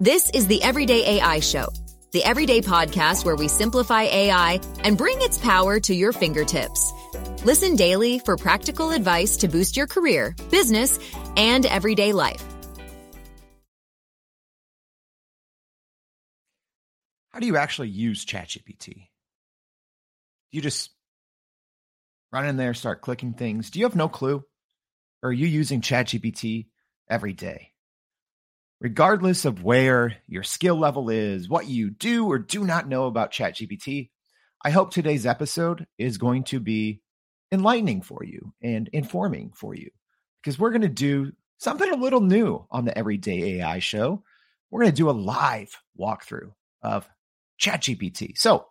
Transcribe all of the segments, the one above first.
This is the Everyday AI Show, the everyday podcast where we simplify AI and bring its power to your fingertips. Listen daily for practical advice to boost your career, business, and everyday life. How do you actually use ChatGPT? You just run in there, start clicking things. Do you have no clue? Or are you using ChatGPT every day? Regardless of where your skill level is, what you do or do not know about ChatGPT, I hope today's episode is going to be enlightening for you and informing for you because we're going to do something a little new on the Everyday AI show. We're going to do a live walkthrough of ChatGPT. So,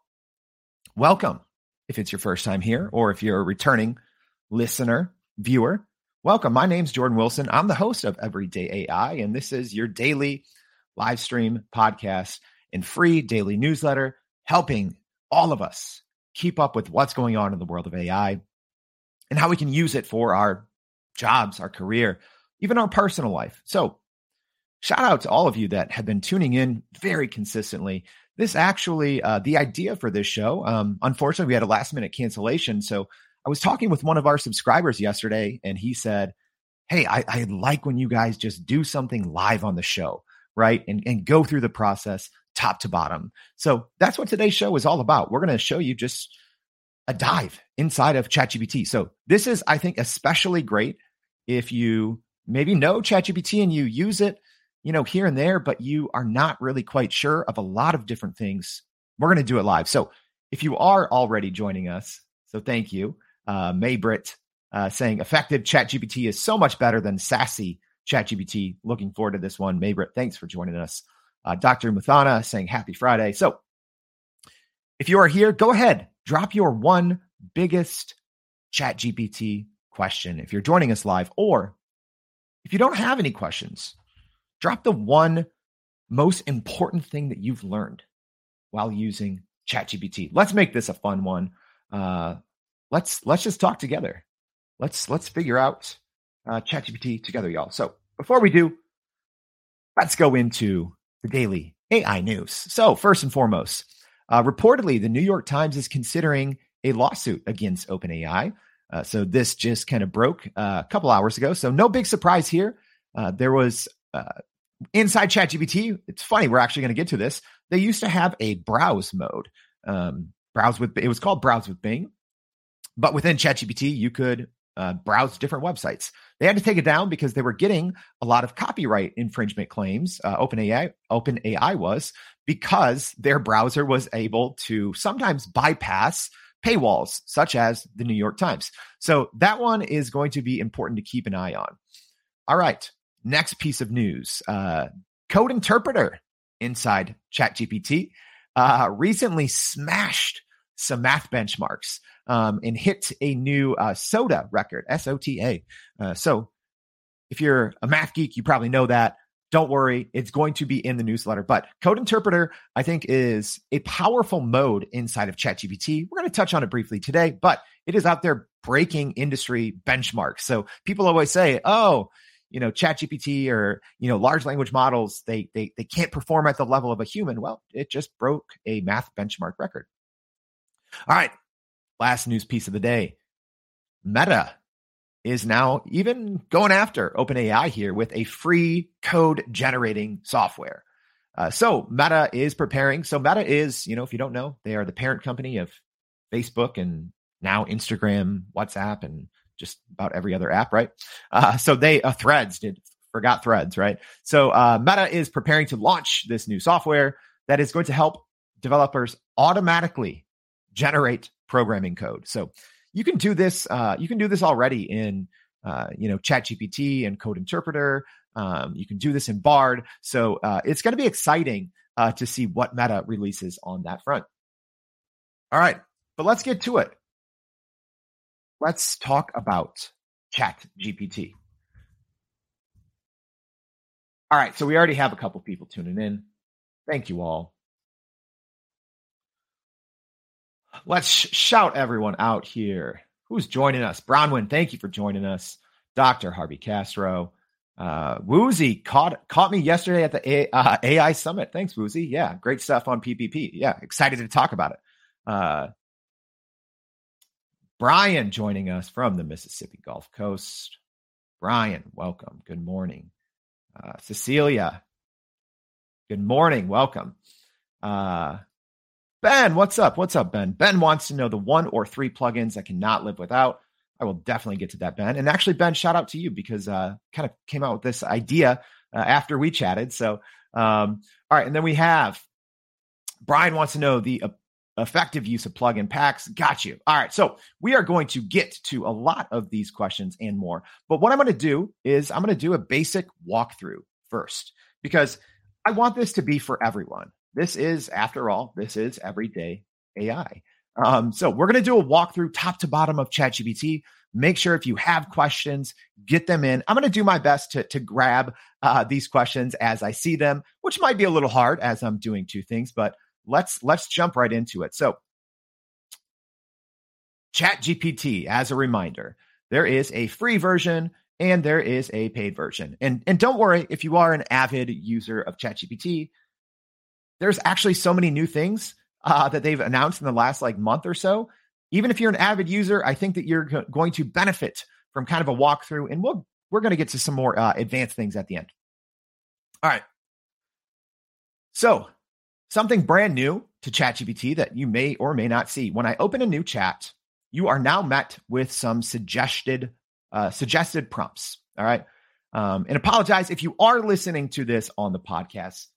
welcome if it's your first time here or if you're a returning listener, viewer. Welcome. My name's Jordan Wilson. I'm the host of Everyday AI, and this is your daily live stream podcast and free daily newsletter helping all of us keep up with what's going on in the world of AI and how we can use it for our jobs, our career, even our personal life. So, shout out to all of you that have been tuning in very consistently. This actually, uh, the idea for this show, um, unfortunately, we had a last minute cancellation. So, I was talking with one of our subscribers yesterday, and he said, Hey, I, I like when you guys just do something live on the show, right? And, and go through the process top to bottom. So that's what today's show is all about. We're going to show you just a dive inside of ChatGPT. So this is, I think, especially great if you maybe know ChatGPT and you use it, you know, here and there, but you are not really quite sure of a lot of different things. We're going to do it live. So if you are already joining us, so thank you uh, Maybrit uh, saying effective ChatGPT is so much better than sassy ChatGPT. Looking forward to this one. Maybrit, thanks for joining us. Uh, Dr. Muthana saying happy Friday. So if you are here, go ahead, drop your one biggest ChatGPT question if you're joining us live, or if you don't have any questions, drop the one most important thing that you've learned while using ChatGPT. Let's make this a fun one. Uh, let's let's just talk together. Let's let's figure out uh, ChatGPT together, y'all. So before we do, let's go into the daily AI news. So first and foremost, uh, reportedly, the New York Times is considering a lawsuit against OpenAI. Uh, so this just kind of broke uh, a couple hours ago. So no big surprise here. Uh, there was uh, inside ChatGPT. It's funny. We're actually going to get to this. They used to have a browse mode. Um, browse with it was called browse with Bing. But within ChatGPT, you could uh, browse different websites. They had to take it down because they were getting a lot of copyright infringement claims. Uh, OpenAI, OpenAI was because their browser was able to sometimes bypass paywalls, such as the New York Times. So that one is going to be important to keep an eye on. All right, next piece of news: uh, Code Interpreter inside ChatGPT uh, recently smashed some math benchmarks um, and hit a new uh, SOTA record, S O T A. Uh, so if you're a math geek, you probably know that. Don't worry, it's going to be in the newsletter. But Code Interpreter, I think, is a powerful mode inside of ChatGPT. We're going to touch on it briefly today, but it is out there breaking industry benchmarks. So people always say, oh, you know, ChatGPT or you know, large language models, they they they can't perform at the level of a human. Well, it just broke a math benchmark record. All right, last news piece of the day Meta is now even going after OpenAI here with a free code generating software. Uh, so Meta is preparing. So Meta is, you know, if you don't know, they are the parent company of Facebook and now Instagram, WhatsApp, and just about every other app, right? Uh, so they uh, Threads did forgot Threads, right? So uh, Meta is preparing to launch this new software that is going to help developers automatically generate programming code. So you can do this. Uh, you can do this already in uh, you know ChatGPT and Code Interpreter. Um, you can do this in Bard. So uh, it's going to be exciting uh, to see what Meta releases on that front. All right, but let's get to it. Let's talk about ChatGPT. All right, so we already have a couple people tuning in. Thank you all. Let's sh- shout everyone out here. Who's joining us? Bronwyn, thank you for joining us. Dr. Harvey Castro, Uh, Woozy caught caught me yesterday at the A, uh, AI Summit. Thanks, Woozy. Yeah, great stuff on PPP. Yeah, excited to talk about it. Uh, Brian joining us from the Mississippi Gulf Coast. Brian, welcome. Good morning. Uh, Cecilia, good morning. Welcome. Uh, Ben, what's up? What's up, Ben? Ben wants to know the one or three plugins I cannot live without. I will definitely get to that, Ben. And actually, Ben, shout out to you because uh, kind of came out with this idea uh, after we chatted. So, um, all right, and then we have Brian wants to know the uh, effective use of plugin packs. Got you. All right, so we are going to get to a lot of these questions and more. But what I'm going to do is I'm going to do a basic walkthrough first because I want this to be for everyone. This is, after all, this is everyday AI. Um, so we're going to do a walkthrough top to bottom of ChatGPT. Make sure if you have questions, get them in. I'm going to do my best to, to grab uh, these questions as I see them, which might be a little hard as I'm doing two things, but let's let's jump right into it. So ChatGPT, as a reminder, there is a free version and there is a paid version. And and don't worry if you are an avid user of ChatGPT, there's actually so many new things uh, that they've announced in the last like month or so. Even if you're an avid user, I think that you're go- going to benefit from kind of a walkthrough, and we'll we're going to get to some more uh, advanced things at the end. All right. So something brand new to ChatGPT that you may or may not see. When I open a new chat, you are now met with some suggested uh, suggested prompts. All right. Um, and apologize if you are listening to this on the podcast.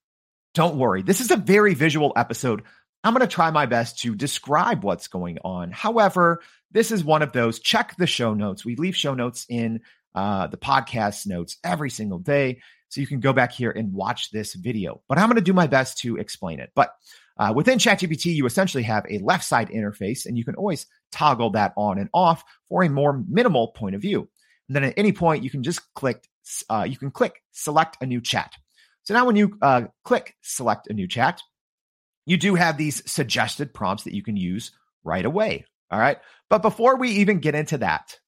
Don't worry. This is a very visual episode. I'm going to try my best to describe what's going on. However, this is one of those. Check the show notes. We leave show notes in uh, the podcast notes every single day. So you can go back here and watch this video. But I'm going to do my best to explain it. But uh, within ChatGPT, you essentially have a left side interface, and you can always toggle that on and off for a more minimal point of view. And then at any point, you can just click. Uh, you can click select a new chat. So now when you uh, click select a new chat, you do have these suggested prompts that you can use right away. All right. But before we even get into that,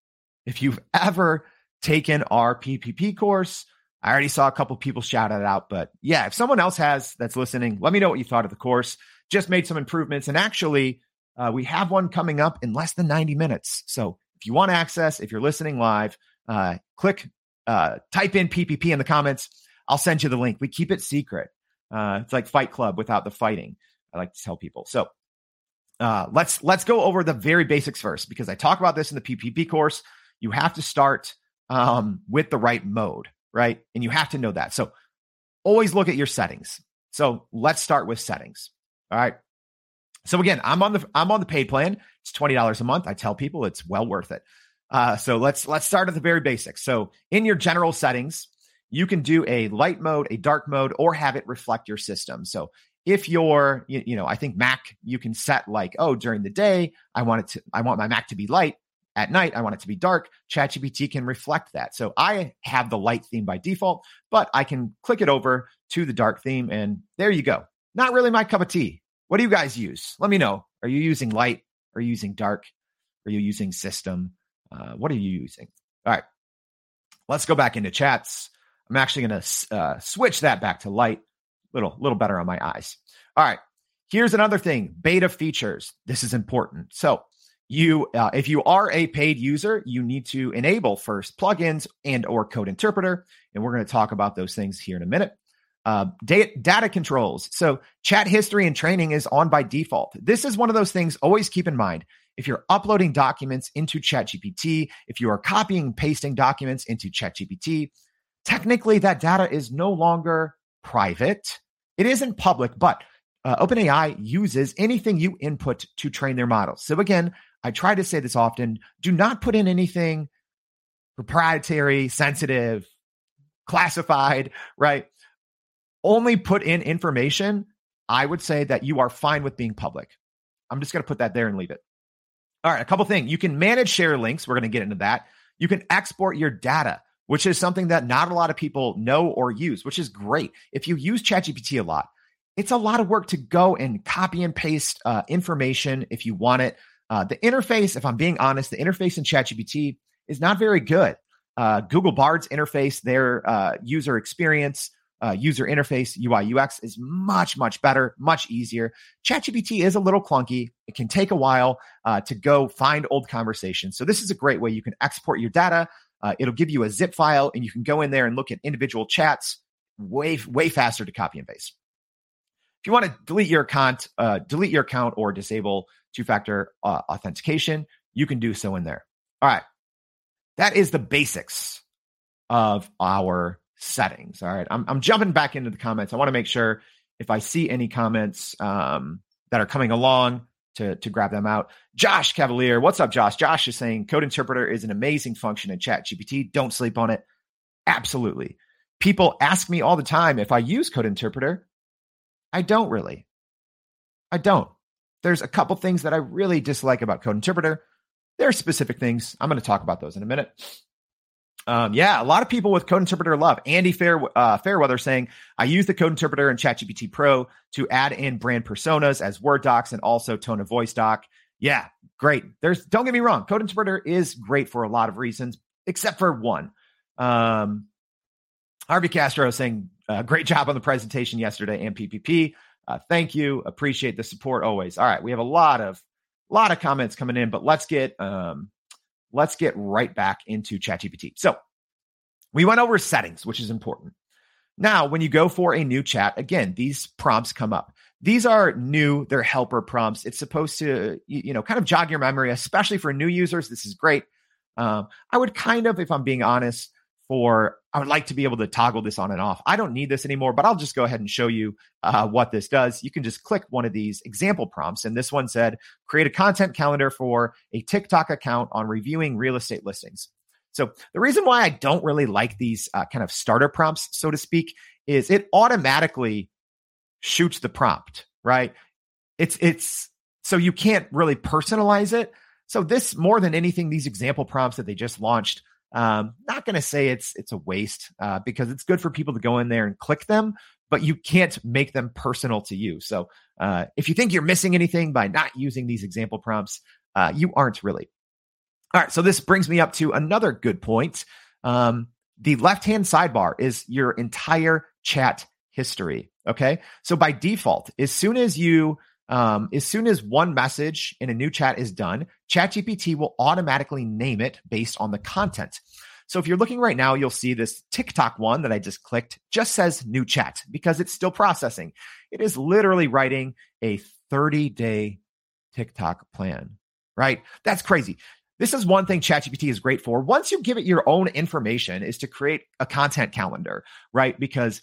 if you've ever taken our PPP course, I already saw a couple people shout it out, but yeah, if someone else has that's listening, let me know what you thought of the course. Just made some improvements. And actually, uh, we have one coming up in less than 90 minutes. So if you want access, if you're listening live, uh, click, uh, type in PPP in the comments I'll send you the link. We keep it secret. Uh, it's like Fight Club without the fighting. I like to tell people. So uh, let's let's go over the very basics first because I talk about this in the PPP course. You have to start um, with the right mode, right? And you have to know that. So always look at your settings. So let's start with settings. All right. So again, I'm on the I'm on the paid plan. It's twenty dollars a month. I tell people it's well worth it. Uh, so let's let's start at the very basics. So in your general settings, you can do a light mode, a dark mode, or have it reflect your system. So if you're, you, you, know, I think Mac, you can set like, oh, during the day, I want it to, I want my Mac to be light. At night, I want it to be dark. ChatGPT can reflect that. So I have the light theme by default, but I can click it over to the dark theme, and there you go. Not really my cup of tea. What do you guys use? Let me know. Are you using light? Are you using dark? Are you using system? Uh, what are you using? All right. Let's go back into chats. I'm actually going to uh, switch that back to light. Little, little better on my eyes. All right. Here's another thing: beta features. This is important. So you, uh, if you are a paid user, you need to enable first plugins and or code interpreter, and we're going to talk about those things here in a minute. Uh, data, data controls. So chat history and training is on by default. This is one of those things. Always keep in mind if you're uploading documents into ChatGPT, if you are copying and pasting documents into ChatGPT, technically that data is no longer private. It isn't public, but uh, OpenAI uses anything you input to train their models. So again, I try to say this often do not put in anything proprietary, sensitive, classified, right? Only put in information. I would say that you are fine with being public. I'm just going to put that there and leave it. All right, a couple things. You can manage share links. We're going to get into that. You can export your data which is something that not a lot of people know or use, which is great. If you use ChatGPT a lot, it's a lot of work to go and copy and paste uh, information if you want it. Uh, the interface, if I'm being honest, the interface in ChatGPT is not very good. uh, Google Bard's interface, their uh, user experience, uh, user interface, UI, UX is much, much better, much easier. ChatGPT is a little clunky. It can take a while uh, to go find old conversations. So, this is a great way you can export your data. Uh, it'll give you a zip file and you can go in there and look at individual chats way, way faster to copy and paste. If you want to delete your account, uh, delete your account or disable two factor uh, authentication, you can do so in there. All right. That is the basics of our settings. All right. I'm, I'm jumping back into the comments. I want to make sure if I see any comments um, that are coming along to, to grab them out. Josh Cavalier, what's up, Josh? Josh is saying code interpreter is an amazing function in Chat GPT. Don't sleep on it. Absolutely. People ask me all the time if I use code interpreter. I don't really. I don't. There's a couple things that I really dislike about code interpreter. There are specific things. I'm going to talk about those in a minute. Um, yeah, a lot of people with Code Interpreter love. Andy Fair, uh, Fairweather saying, I use the Code Interpreter in ChatGPT Pro to add in brand personas as Word docs and also tone of voice doc. Yeah, great. There's don't get me wrong, Code Interpreter is great for a lot of reasons, except for one. Um, Harvey Castro saying, uh, great job on the presentation yesterday and PPP. Uh, thank you. Appreciate the support always. All right, we have a lot of lot of comments coming in, but let's get um, let's get right back into ChatGPT. So we went over settings, which is important. Now, when you go for a new chat, again, these prompts come up. These are new, they're helper prompts. It's supposed to, you know, kind of jog your memory, especially for new users. This is great. Um, I would kind of, if I'm being honest, for I would like to be able to toggle this on and off. I don't need this anymore, but I'll just go ahead and show you uh, what this does. You can just click one of these example prompts. And this one said, create a content calendar for a TikTok account on reviewing real estate listings. So the reason why I don't really like these uh, kind of starter prompts, so to speak, is it automatically shoots the prompt, right? It's, it's, so you can't really personalize it. So this more than anything, these example prompts that they just launched um, not going to say it's it's a waste uh, because it's good for people to go in there and click them, but you can't make them personal to you. So uh, if you think you're missing anything by not using these example prompts, uh, you aren't really. All right, so this brings me up to another good point. Um, the left hand sidebar is your entire chat history. Okay, so by default, as soon as you um, as soon as one message in a new chat is done, ChatGPT will automatically name it based on the content. So if you're looking right now, you'll see this TikTok one that I just clicked just says new chat because it's still processing. It is literally writing a 30 day TikTok plan, right? That's crazy. This is one thing ChatGPT is great for. Once you give it your own information is to create a content calendar, right? Because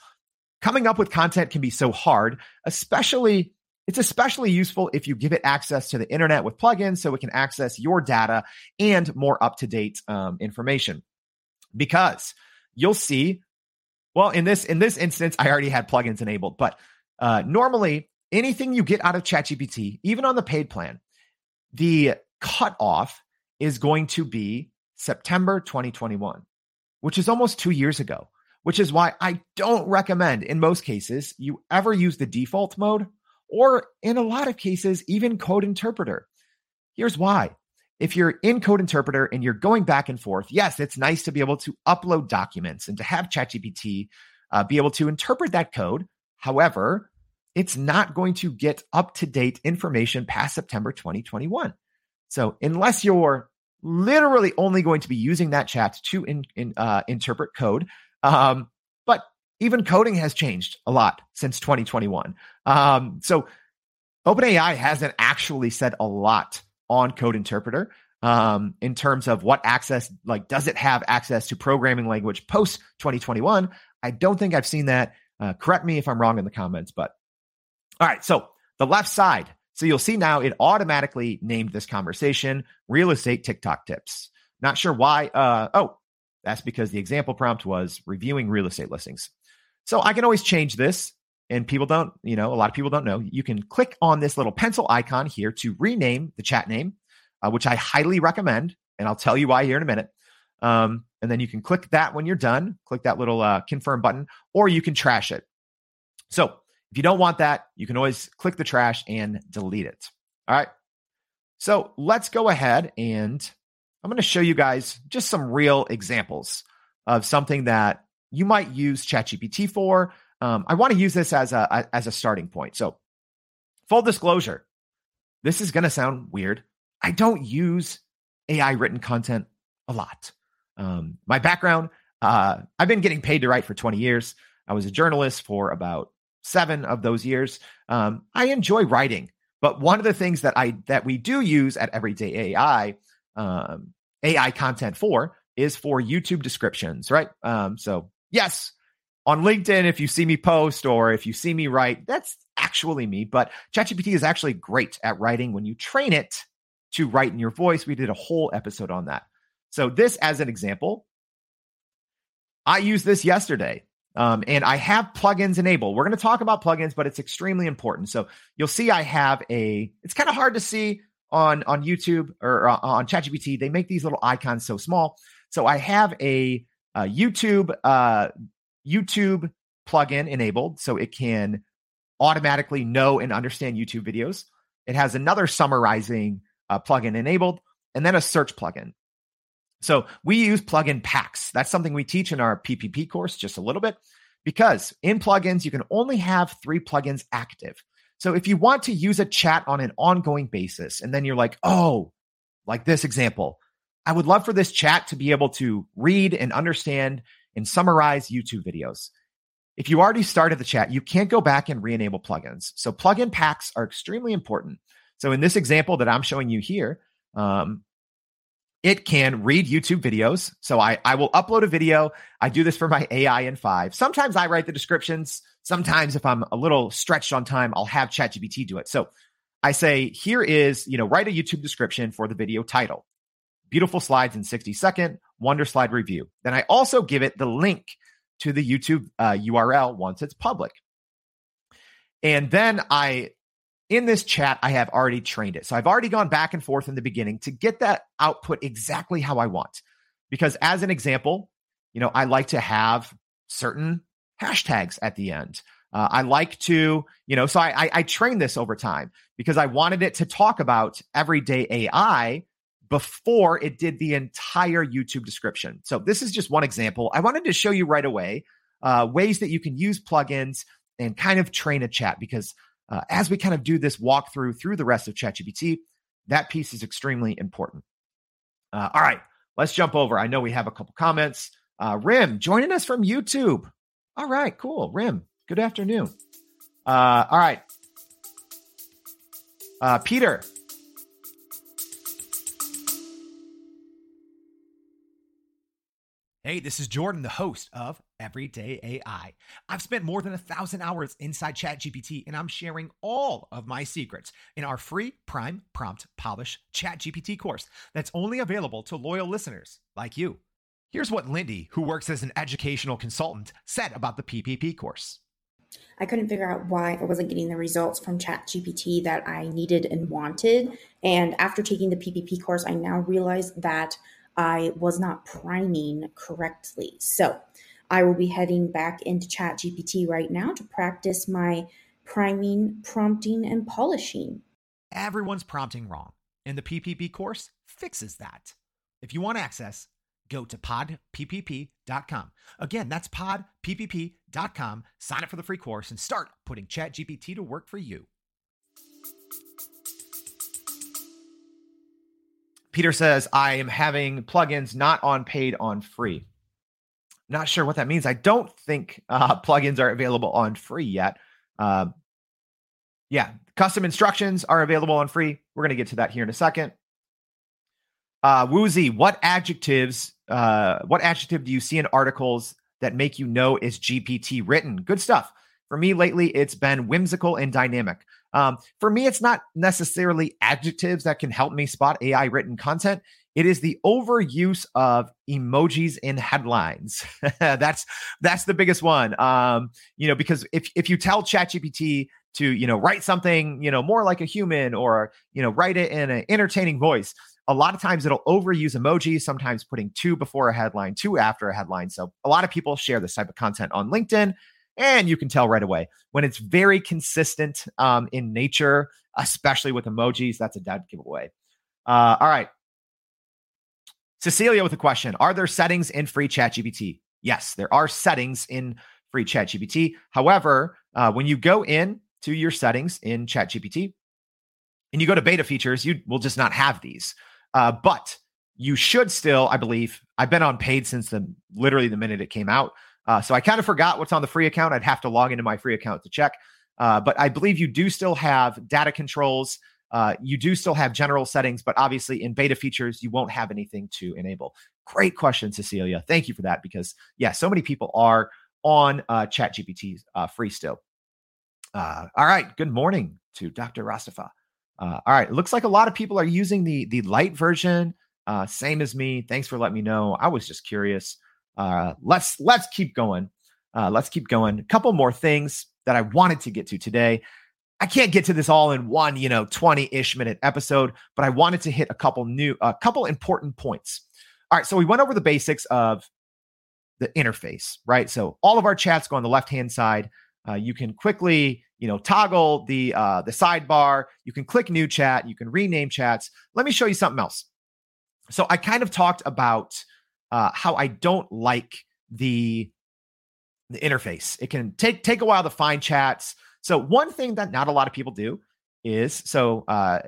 coming up with content can be so hard, especially it's especially useful if you give it access to the internet with plugins so it can access your data and more up to date um, information. Because you'll see, well, in this in this instance, I already had plugins enabled, but uh, normally anything you get out of ChatGPT, even on the paid plan, the cutoff is going to be September 2021, which is almost two years ago. Which is why I don't recommend, in most cases, you ever use the default mode or in a lot of cases, even code interpreter. Here's why. If you're in code interpreter and you're going back and forth, yes, it's nice to be able to upload documents and to have ChatGPT uh, be able to interpret that code. However, it's not going to get up to date information past September 2021. So, unless you're literally only going to be using that chat to in, in, uh, interpret code, um, even coding has changed a lot since 2021. Um, so OpenAI hasn't actually said a lot on Code Interpreter um, in terms of what access, like, does it have access to programming language post 2021? I don't think I've seen that. Uh, correct me if I'm wrong in the comments, but all right. So the left side. So you'll see now it automatically named this conversation real estate TikTok tips. Not sure why. Uh, oh, that's because the example prompt was reviewing real estate listings. So I can always change this. And people don't, you know, a lot of people don't know. You can click on this little pencil icon here to rename the chat name, uh, which I highly recommend. And I'll tell you why here in a minute. Um, and then you can click that when you're done, click that little uh, confirm button, or you can trash it. So if you don't want that, you can always click the trash and delete it. All right. So let's go ahead and I'm going to show you guys just some real examples of something that you might use ChatGPT for. Um, I want to use this as a, as a starting point. So, full disclosure, this is going to sound weird. I don't use AI written content a lot. Um, my background, uh, I've been getting paid to write for 20 years. I was a journalist for about seven of those years. Um, I enjoy writing, but one of the things that I that we do use at Everyday AI um, AI content for is for YouTube descriptions, right? Um, so yes, on LinkedIn, if you see me post or if you see me write, that's actually me. But ChatGPT is actually great at writing when you train it to write in your voice. We did a whole episode on that. So this, as an example, I used this yesterday. Um, and I have plugins enabled. We're going to talk about plugins, but it's extremely important. So you'll see I have a. It's kind of hard to see on on YouTube or uh, on ChatGPT, they make these little icons so small. So I have a, a YouTube uh, YouTube plugin enabled, so it can automatically know and understand YouTube videos. It has another summarizing uh, plugin enabled, and then a search plugin. So we use plugin packs. That's something we teach in our PPP course just a little bit because in plugins you can only have three plugins active. So if you want to use a chat on an ongoing basis, and then you're like, oh, like this example, I would love for this chat to be able to read and understand and summarize YouTube videos. If you already started the chat, you can't go back and re-enable plugins. So plugin packs are extremely important. So in this example that I'm showing you here, um, it can read YouTube videos. So I, I will upload a video. I do this for my AI in five. Sometimes I write the descriptions. Sometimes if I'm a little stretched on time, I'll have ChatGPT do it. So I say, here is, you know, write a YouTube description for the video title. Beautiful slides in 60 second, Wonderslide review. Then I also give it the link to the YouTube uh, URL once it's public. And then I in this chat, I have already trained it. So I've already gone back and forth in the beginning to get that output exactly how I want. Because as an example, you know, I like to have certain hashtags at the end. Uh, I like to, you know, so I, I, I trained this over time because I wanted it to talk about everyday AI before it did the entire YouTube description. So this is just one example. I wanted to show you right away uh, ways that you can use plugins and kind of train a chat because uh, as we kind of do this walkthrough through the rest of ChatGPT, that piece is extremely important. Uh, all right, let's jump over. I know we have a couple comments. Uh, Rim joining us from YouTube. All right, cool. Rim, good afternoon. Uh, all right. Uh, Peter, Hey, this is Jordan, the host of Everyday AI. I've spent more than a thousand hours inside ChatGPT, and I'm sharing all of my secrets in our free Prime Prompt Polish ChatGPT course that's only available to loyal listeners like you. Here's what Lindy, who works as an educational consultant, said about the PPP course. I couldn't figure out why I wasn't getting the results from ChatGPT that I needed and wanted. And after taking the PPP course, I now realize that I was not priming correctly. So I will be heading back into Chat GPT right now to practice my priming, prompting, and polishing. Everyone's prompting wrong, and the PPP course fixes that. If you want access, go to podppp.com. Again, that's podppp.com. Sign up for the free course and start putting ChatGPT to work for you. Peter says, I am having plugins not on paid, on free. Not sure what that means. I don't think uh, plugins are available on free yet. Uh, yeah, custom instructions are available on free. We're going to get to that here in a second. Uh, Woozy, what adjectives, uh, what adjective do you see in articles that make you know is GPT written? Good stuff. For me lately, it's been whimsical and dynamic. Um, for me, it's not necessarily adjectives that can help me spot AI written content. It is the overuse of emojis in headlines. that's that's the biggest one. Um, you know, because if if you tell ChatGPT to you know write something you know more like a human or you know write it in an entertaining voice, a lot of times it'll overuse emojis. Sometimes putting two before a headline, two after a headline. So a lot of people share this type of content on LinkedIn and you can tell right away when it's very consistent um, in nature, especially with emojis. That's a dead giveaway. Uh, all right. Cecilia with a question Are there settings in free ChatGPT? Yes, there are settings in free ChatGPT. However, uh, when you go in to your settings in ChatGPT and you go to beta features, you will just not have these. Uh, but you should still, I believe, I've been on paid since the literally the minute it came out. Uh, so I kind of forgot what's on the free account. I'd have to log into my free account to check. Uh, but I believe you do still have data controls. Uh, you do still have general settings, but obviously in beta features, you won't have anything to enable. Great question, Cecilia. Thank you for that because, yeah, so many people are on uh, ChatGPT uh, free still. Uh, all right. Good morning to Dr. Rastafa. Uh, all right. It looks like a lot of people are using the the light version. Uh, same as me. Thanks for letting me know. I was just curious. Uh, let's let's keep going. Uh, let's keep going. A couple more things that I wanted to get to today. I can't get to this all in one, you know, 20-ish minute episode, but I wanted to hit a couple new a couple important points. All right, so we went over the basics of the interface, right? So all of our chats go on the left-hand side. Uh, you can quickly, you know, toggle the uh, the sidebar. You can click new chat. You can rename chats. Let me show you something else. So I kind of talked about uh, how I don't like the the interface. It can take take a while to find chats. So one thing that not a lot of people do is so uh,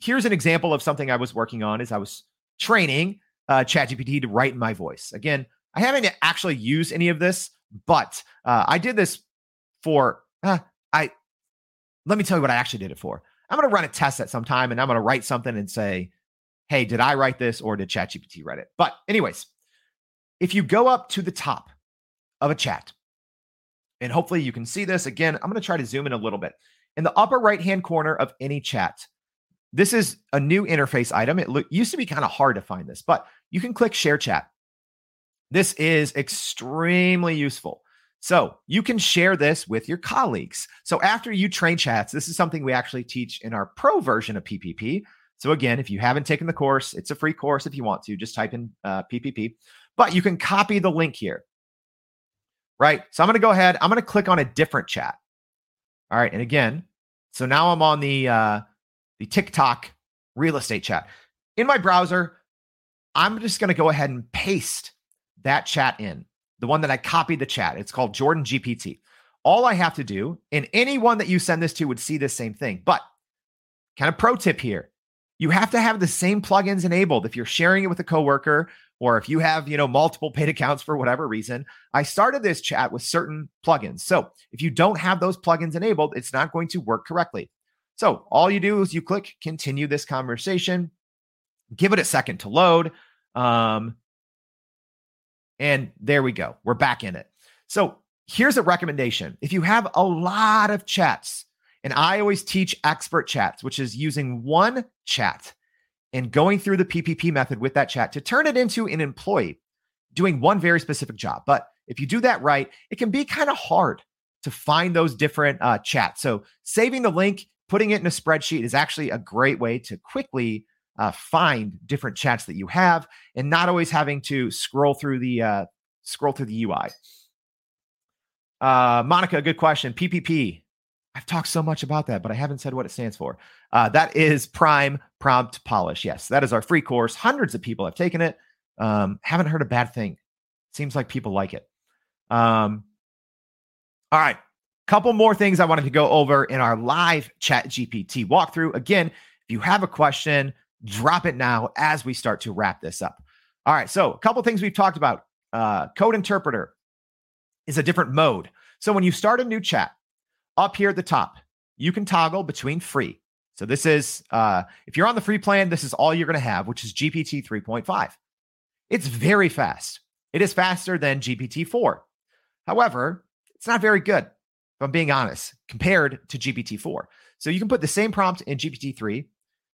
here's an example of something I was working on is I was training uh, ChatGPT to write in my voice. Again, I haven't actually used any of this, but uh, I did this for uh, I. Let me tell you what I actually did it for. I'm going to run a test at some time, and I'm going to write something and say, "Hey, did I write this or did ChatGPT write it?" But anyways, if you go up to the top of a chat and hopefully you can see this. Again, I'm going to try to zoom in a little bit. In the upper right hand corner of any chat, this is a new interface item. It lo- used to be kind of hard to find this, but you can click share chat. This is extremely useful. So you can share this with your colleagues. So after you train chats, this is something we actually teach in our pro version of PPP. So again, if you haven't taken the course, it's a free course if you want to, just type in uh, PPP. But you can copy the link here right? So I'm going to go ahead. I'm going to click on a different chat. All right. And again, so now I'm on the uh, the TikTok real estate chat. In my browser, I'm just going to go ahead and paste that chat in, the one that I copied the chat. It's called Jordan GPT. All I have to do, and anyone that you send this to would see the same thing. But kind of pro tip here you have to have the same plugins enabled. If you're sharing it with a coworker or if you have, you know, multiple paid accounts for whatever reason, I started this chat with certain plugins. So if you don't have those plugins enabled, it's not going to work correctly. So all you do is you click continue this conversation, give it a second to load. Um, and there we go. We're back in it. So here's a recommendation. If you have a lot of chats, and I always teach expert chats, which is using one chat and going through the PPP method with that chat to turn it into an employee doing one very specific job. But if you do that right, it can be kind of hard to find those different uh, chats. So saving the link, putting it in a spreadsheet is actually a great way to quickly uh, find different chats that you have and not always having to scroll through the uh, scroll through the UI. Uh, Monica, good question. PPP. I've talked so much about that, but I haven't said what it stands for. Uh, that is Prime Prompt Polish. Yes, that is our free course. Hundreds of people have taken it. Um, haven't heard a bad thing. Seems like people like it. Um, all right. Couple more things I wanted to go over in our live chat GPT walkthrough. Again, if you have a question, drop it now as we start to wrap this up. All right. So, a couple things we've talked about. Uh, code interpreter is a different mode. So, when you start a new chat, up here at the top, you can toggle between free. So this is, uh, if you're on the free plan, this is all you're going to have, which is GPT 3.5. It's very fast. It is faster than GPT 4. However, it's not very good, if I'm being honest, compared to GPT 4. So you can put the same prompt in GPT 3,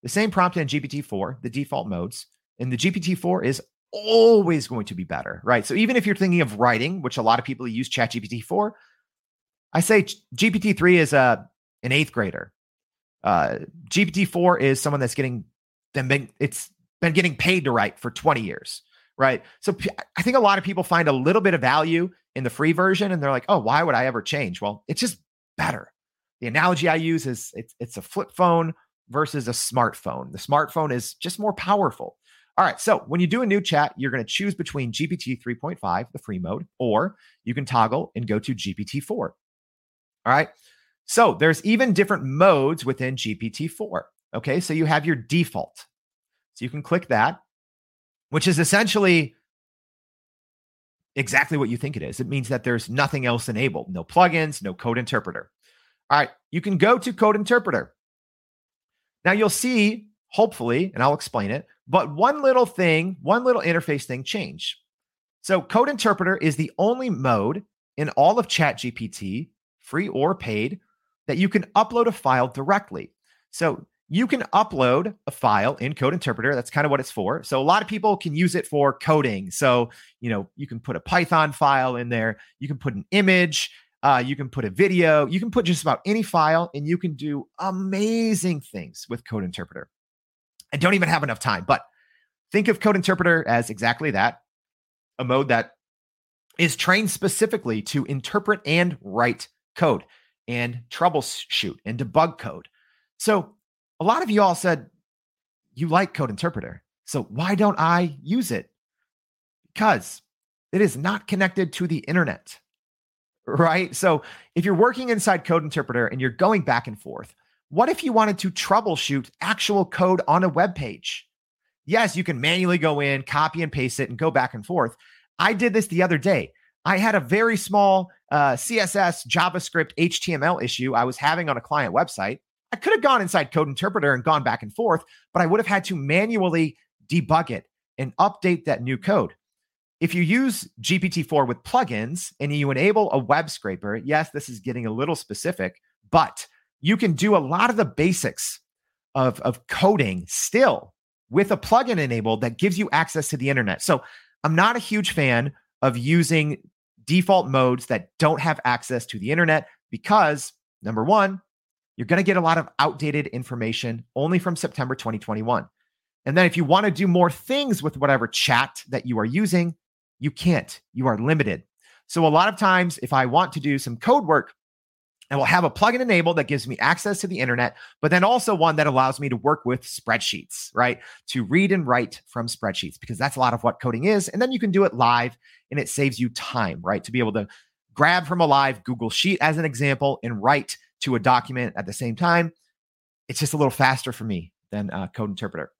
the same prompt in GPT 4, the default modes, and the GPT 4 is always going to be better, right? So even if you're thinking of writing, which a lot of people use ChatGPT for, I say GPT three is a an eighth grader. Uh, GPT four is someone that's getting them been it's been getting paid to write for 20 years, right? So I think a lot of people find a little bit of value in the free version, and they're like, oh, why would I ever change? Well, it's just better. The analogy I use is it's it's a flip phone versus a smartphone. The smartphone is just more powerful. All right. So when you do a new chat, you're going to choose between GPT 3.5, the free mode, or you can toggle and go to GPT 4. All right. So there's even different modes within GPT 4. Okay. So you have your default. So you can click that, which is essentially exactly what you think it is. It means that there's nothing else enabled, no plugins, no code interpreter. All right. You can go to code interpreter. Now you'll see, hopefully, and I'll explain it, but one little thing, one little interface thing change. So code interpreter is the only mode in all of ChatGPT, free or paid, that you can upload a file directly. So you can upload a file in code interpreter that's kind of what it's for. So a lot of people can use it for coding. So you know you can put a python file in there you can put an image uh, you can put a video you can put just about any file and you can do amazing things with code interpreter. I don't even have enough time but think of code interpreter as exactly that a mode that is trained specifically to interpret and write code and troubleshoot and debug code so a lot of you all said you like Code Interpreter. So why don't I use it? Because it is not connected to the internet, right? So if you're working inside Code Interpreter and you're going back and forth, what if you wanted to troubleshoot actual code on a web page? Yes, you can manually go in, copy and paste it, and go back and forth. I did this the other day. I had a very small uh, CSS, JavaScript, HTML issue I was having on a client website. I could have gone inside Code Interpreter and gone back and forth, but I would have had to manually debug it and update that new code. If you use GPT-4 with plugins and you enable a web scraper, yes, this is getting a little specific, but you can do a lot of the basics of, of coding still with a plugin enabled that gives you access to the internet. So I'm not a huge fan of using default modes that don't have access to the internet because number one, you're going to get a lot of outdated information only from September 2021. And then if you want to do more things with whatever chat that you are using, you can't. You are limited. So a lot of times, if I want to do some code work, I will have a plugin enabled that gives me access to the internet, but then also one that allows me to work with spreadsheets, right? To read and write from spreadsheets, because that's a lot of what coding is. And then you can do it live and it saves you time, right? To be able to grab from a live Google Sheet as an example and write to a document at the same time. It's just a little faster for me than uh, Code Interpreter.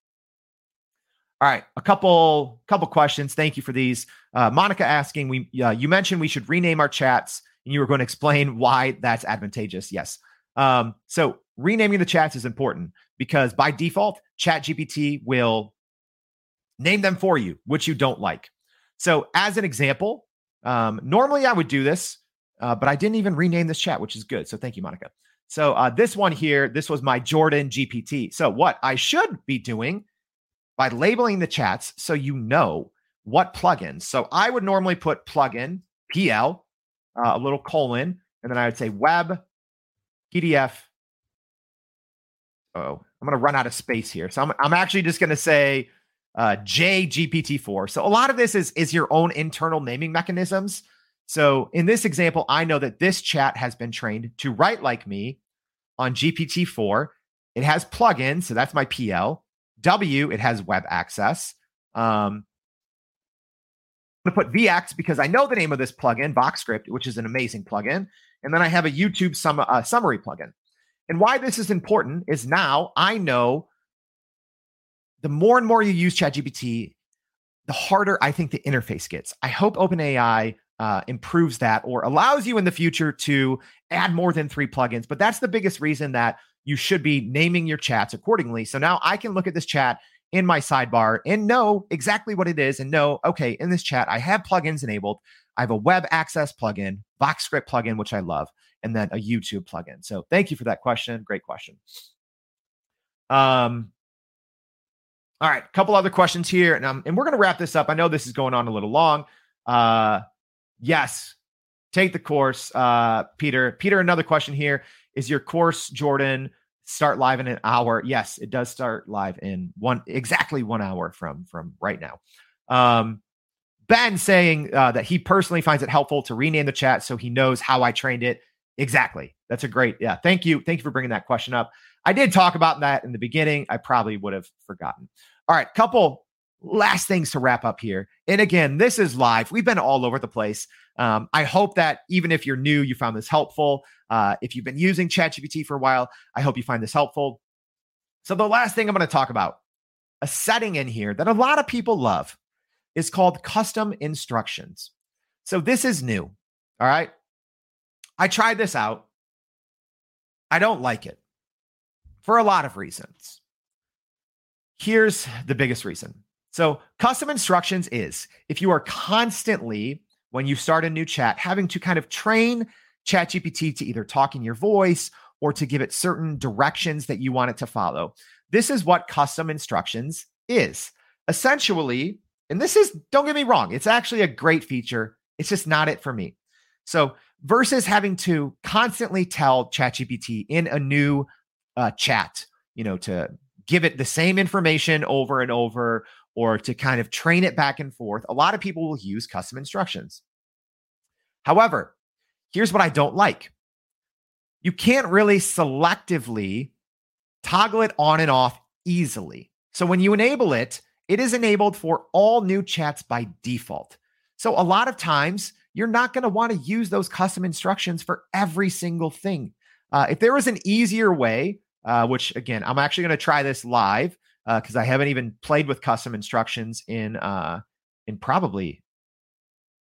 All right, a couple couple questions. Thank you for these. Uh, Monica asking, we uh, you mentioned we should rename our chats, and you were going to explain why that's advantageous. Yes. Um, so renaming the chats is important because by default, ChatGPT will name them for you, which you don't like. So as an example, um, normally I would do this uh, but I didn't even rename this chat, which is good. So thank you, Monica. So uh, this one here, this was my Jordan GPT. So what I should be doing by labeling the chats so you know what plugins. So I would normally put plugin PL, uh, a little colon, and then I would say web PDF. Oh, I'm going to run out of space here. So I'm, I'm actually just going to say uh, JGPT4. So a lot of this is is your own internal naming mechanisms. So in this example, I know that this chat has been trained to write like me on GPT-4. It has plugins, so that's my PL. W, it has web access. Um, going to put VX because I know the name of this plugin, VoxScript, which is an amazing plugin. And then I have a YouTube sum, uh, summary plugin. And why this is important is now I know the more and more you use ChatGPT, the harder I think the interface gets. I hope OpenAI uh, improves that or allows you in the future to add more than three plugins. But that's the biggest reason that you should be naming your chats accordingly. So now I can look at this chat in my sidebar and know exactly what it is and know, okay, in this chat, I have plugins enabled. I have a web access plugin, VoxScript plugin, which I love, and then a YouTube plugin. So thank you for that question. Great question. Um, all right, a couple other questions here, and, um, and we're going to wrap this up. I know this is going on a little long. Uh, Yes. Take the course, uh, Peter. Peter, another question here. Is your course, Jordan, start live in an hour? Yes, it does start live in one exactly one hour from from right now. Um, ben saying uh, that he personally finds it helpful to rename the chat so he knows how I trained it. Exactly. That's a great. Yeah. Thank you. Thank you for bringing that question up. I did talk about that in the beginning. I probably would have forgotten. All right. Couple last things to wrap up here. And again, this is live. We've been all over the place. Um, I hope that even if you're new, you found this helpful. Uh, if you've been using ChatGPT for a while, I hope you find this helpful. So, the last thing I'm going to talk about, a setting in here that a lot of people love, is called custom instructions. So, this is new. All right. I tried this out. I don't like it for a lot of reasons. Here's the biggest reason. So, custom instructions is if you are constantly, when you start a new chat, having to kind of train ChatGPT to either talk in your voice or to give it certain directions that you want it to follow. This is what custom instructions is. Essentially, and this is, don't get me wrong, it's actually a great feature. It's just not it for me. So, versus having to constantly tell ChatGPT in a new uh, chat, you know, to give it the same information over and over or to kind of train it back and forth, a lot of people will use custom instructions. However, here's what I don't like you can't really selectively toggle it on and off easily. So when you enable it, it is enabled for all new chats by default. So a lot of times, you're not going to want to use those custom instructions for every single thing. Uh, if there was an easier way, uh, which again, I'm actually going to try this live because uh, I haven't even played with custom instructions in uh, in probably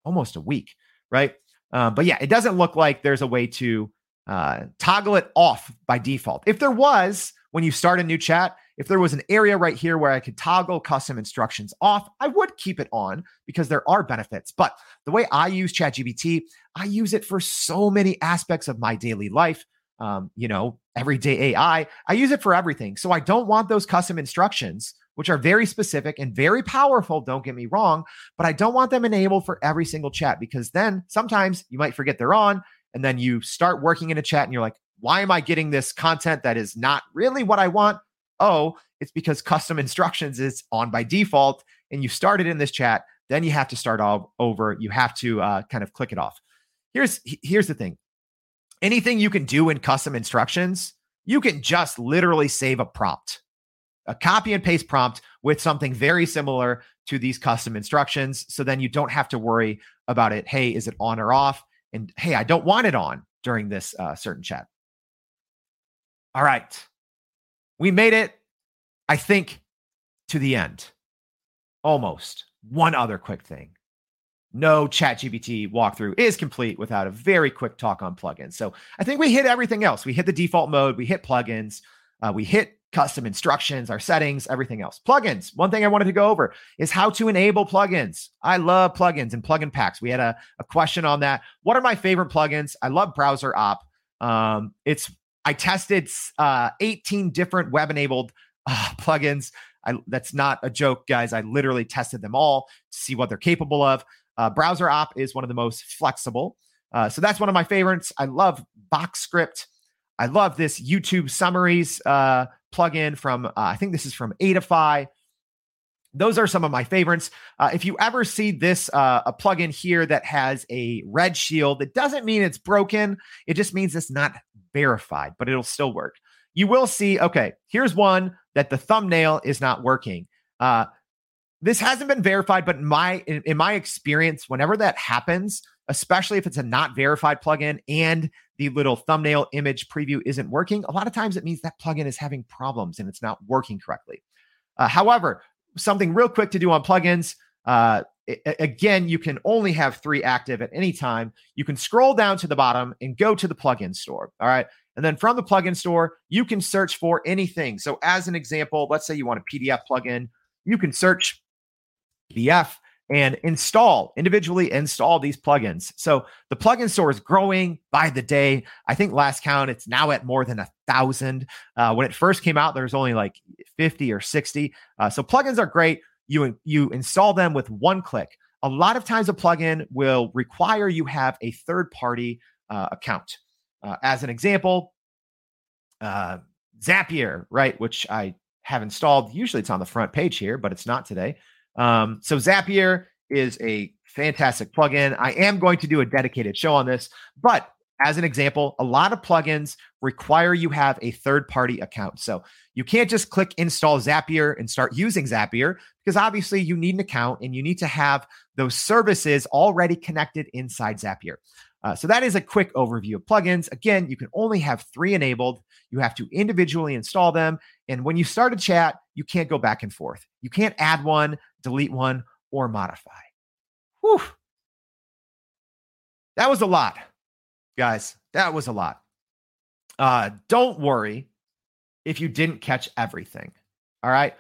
almost a week, right? Uh, but yeah, it doesn't look like there's a way to uh, toggle it off by default. If there was, when you start a new chat, if there was an area right here where I could toggle custom instructions off, I would keep it on because there are benefits. But the way I use ChatGPT, I use it for so many aspects of my daily life. Um, you know, everyday AI, I use it for everything. So I don't want those custom instructions, which are very specific and very powerful. Don't get me wrong, but I don't want them enabled for every single chat because then sometimes you might forget they're on. And then you start working in a chat and you're like, why am I getting this content that is not really what I want? oh, it's because custom instructions is on by default and you started in this chat. Then you have to start all over. You have to uh, kind of click it off. Here's here's the thing. Anything you can do in custom instructions, you can just literally save a prompt, a copy and paste prompt with something very similar to these custom instructions. So then you don't have to worry about it. Hey, is it on or off? And hey, I don't want it on during this uh, certain chat. All right we made it, I think, to the end. Almost. One other quick thing. No ChatGPT walkthrough is complete without a very quick talk on plugins. So I think we hit everything else. We hit the default mode, we hit plugins, uh, we hit custom instructions, our settings, everything else. Plugins. One thing I wanted to go over is how to enable plugins. I love plugins and plugin packs. We had a, a question on that. What are my favorite plugins? I love Browser Op. Um, it's I tested uh, 18 different web enabled uh, plugins. I, that's not a joke, guys. I literally tested them all to see what they're capable of. Uh, Browser Op is one of the most flexible. Uh, so that's one of my favorites. I love VoxScript. I love this YouTube summaries uh, plugin from, uh, I think this is from Adify. Those are some of my favorites. Uh, if you ever see this, uh, a plugin here that has a red shield, it doesn't mean it's broken. It just means it's not verified, but it'll still work. You will see, okay, here's one that the thumbnail is not working. Uh, this hasn't been verified, but in my in, in my experience, whenever that happens, especially if it's a not verified plugin and the little thumbnail image preview isn't working, a lot of times it means that plugin is having problems and it's not working correctly. Uh, however, something real quick to do on plugins. Uh, again, you can only have three active at any time. You can scroll down to the bottom and go to the plugin store. All right. And then from the plugin store, you can search for anything. So, as an example, let's say you want a PDF plugin, you can search PDF and install individually install these plugins. So the plugin store is growing by the day. I think last count, it's now at more than a thousand. Uh, when it first came out, there was only like 50 or 60. Uh, so plugins are great you you install them with one click. A lot of times, a plugin will require you have a third party uh, account. Uh, as an example, uh, Zapier, right, which I have installed. Usually, it's on the front page here, but it's not today. Um, so Zapier is a fantastic plugin. I am going to do a dedicated show on this, but as an example, a lot of plugins require you have a third party account. So you can't just click install Zapier and start using Zapier because obviously you need an account and you need to have those services already connected inside Zapier. Uh, so that is a quick overview of plugins. Again, you can only have three enabled. You have to individually install them. And when you start a chat, you can't go back and forth. You can't add one, delete one, or modify. Whew. That was a lot guys, that was a lot. Uh, don't worry if you didn't catch everything. All right.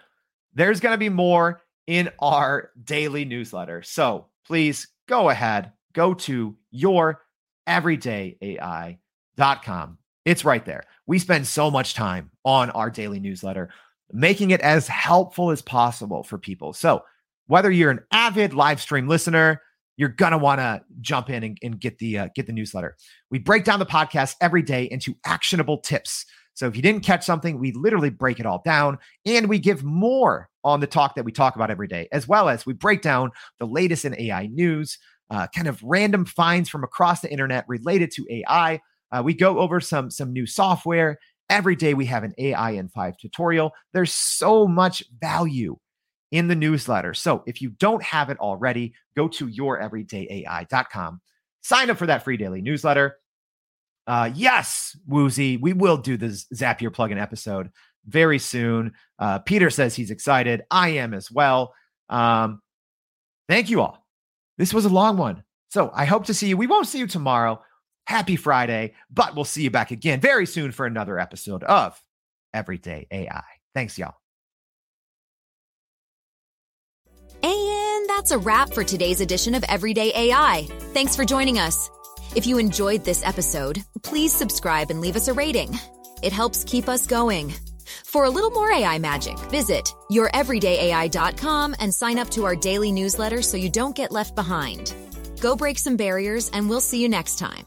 There's going to be more in our daily newsletter. So please go ahead, go to your everydayai.com. It's right there. We spend so much time on our daily newsletter, making it as helpful as possible for people. So, whether you're an avid live stream listener, you're gonna want to jump in and, and get the uh, get the newsletter. We break down the podcast every day into actionable tips. So if you didn't catch something, we literally break it all down, and we give more on the talk that we talk about every day, as well as we break down the latest in AI news, uh, kind of random finds from across the internet related to AI. Uh, we go over some some new software. Every day we have an AI in five tutorial. There's so much value in the newsletter. So if you don't have it already, go to youreverydayai.com, sign up for that free daily newsletter. Uh, yes, Woozy, we will do the Zapier plugin episode very soon. Uh, Peter says he's excited. I am as well. Um, thank you all. This was a long one. So I hope to see you. We won't see you tomorrow. Happy Friday, but we'll see you back again very soon for another episode of Everyday AI. Thanks, y'all. And that's a wrap for today's edition of Everyday AI. Thanks for joining us. If you enjoyed this episode, please subscribe and leave us a rating. It helps keep us going. For a little more AI magic, visit youreverydayai.com and sign up to our daily newsletter so you don't get left behind. Go break some barriers, and we'll see you next time.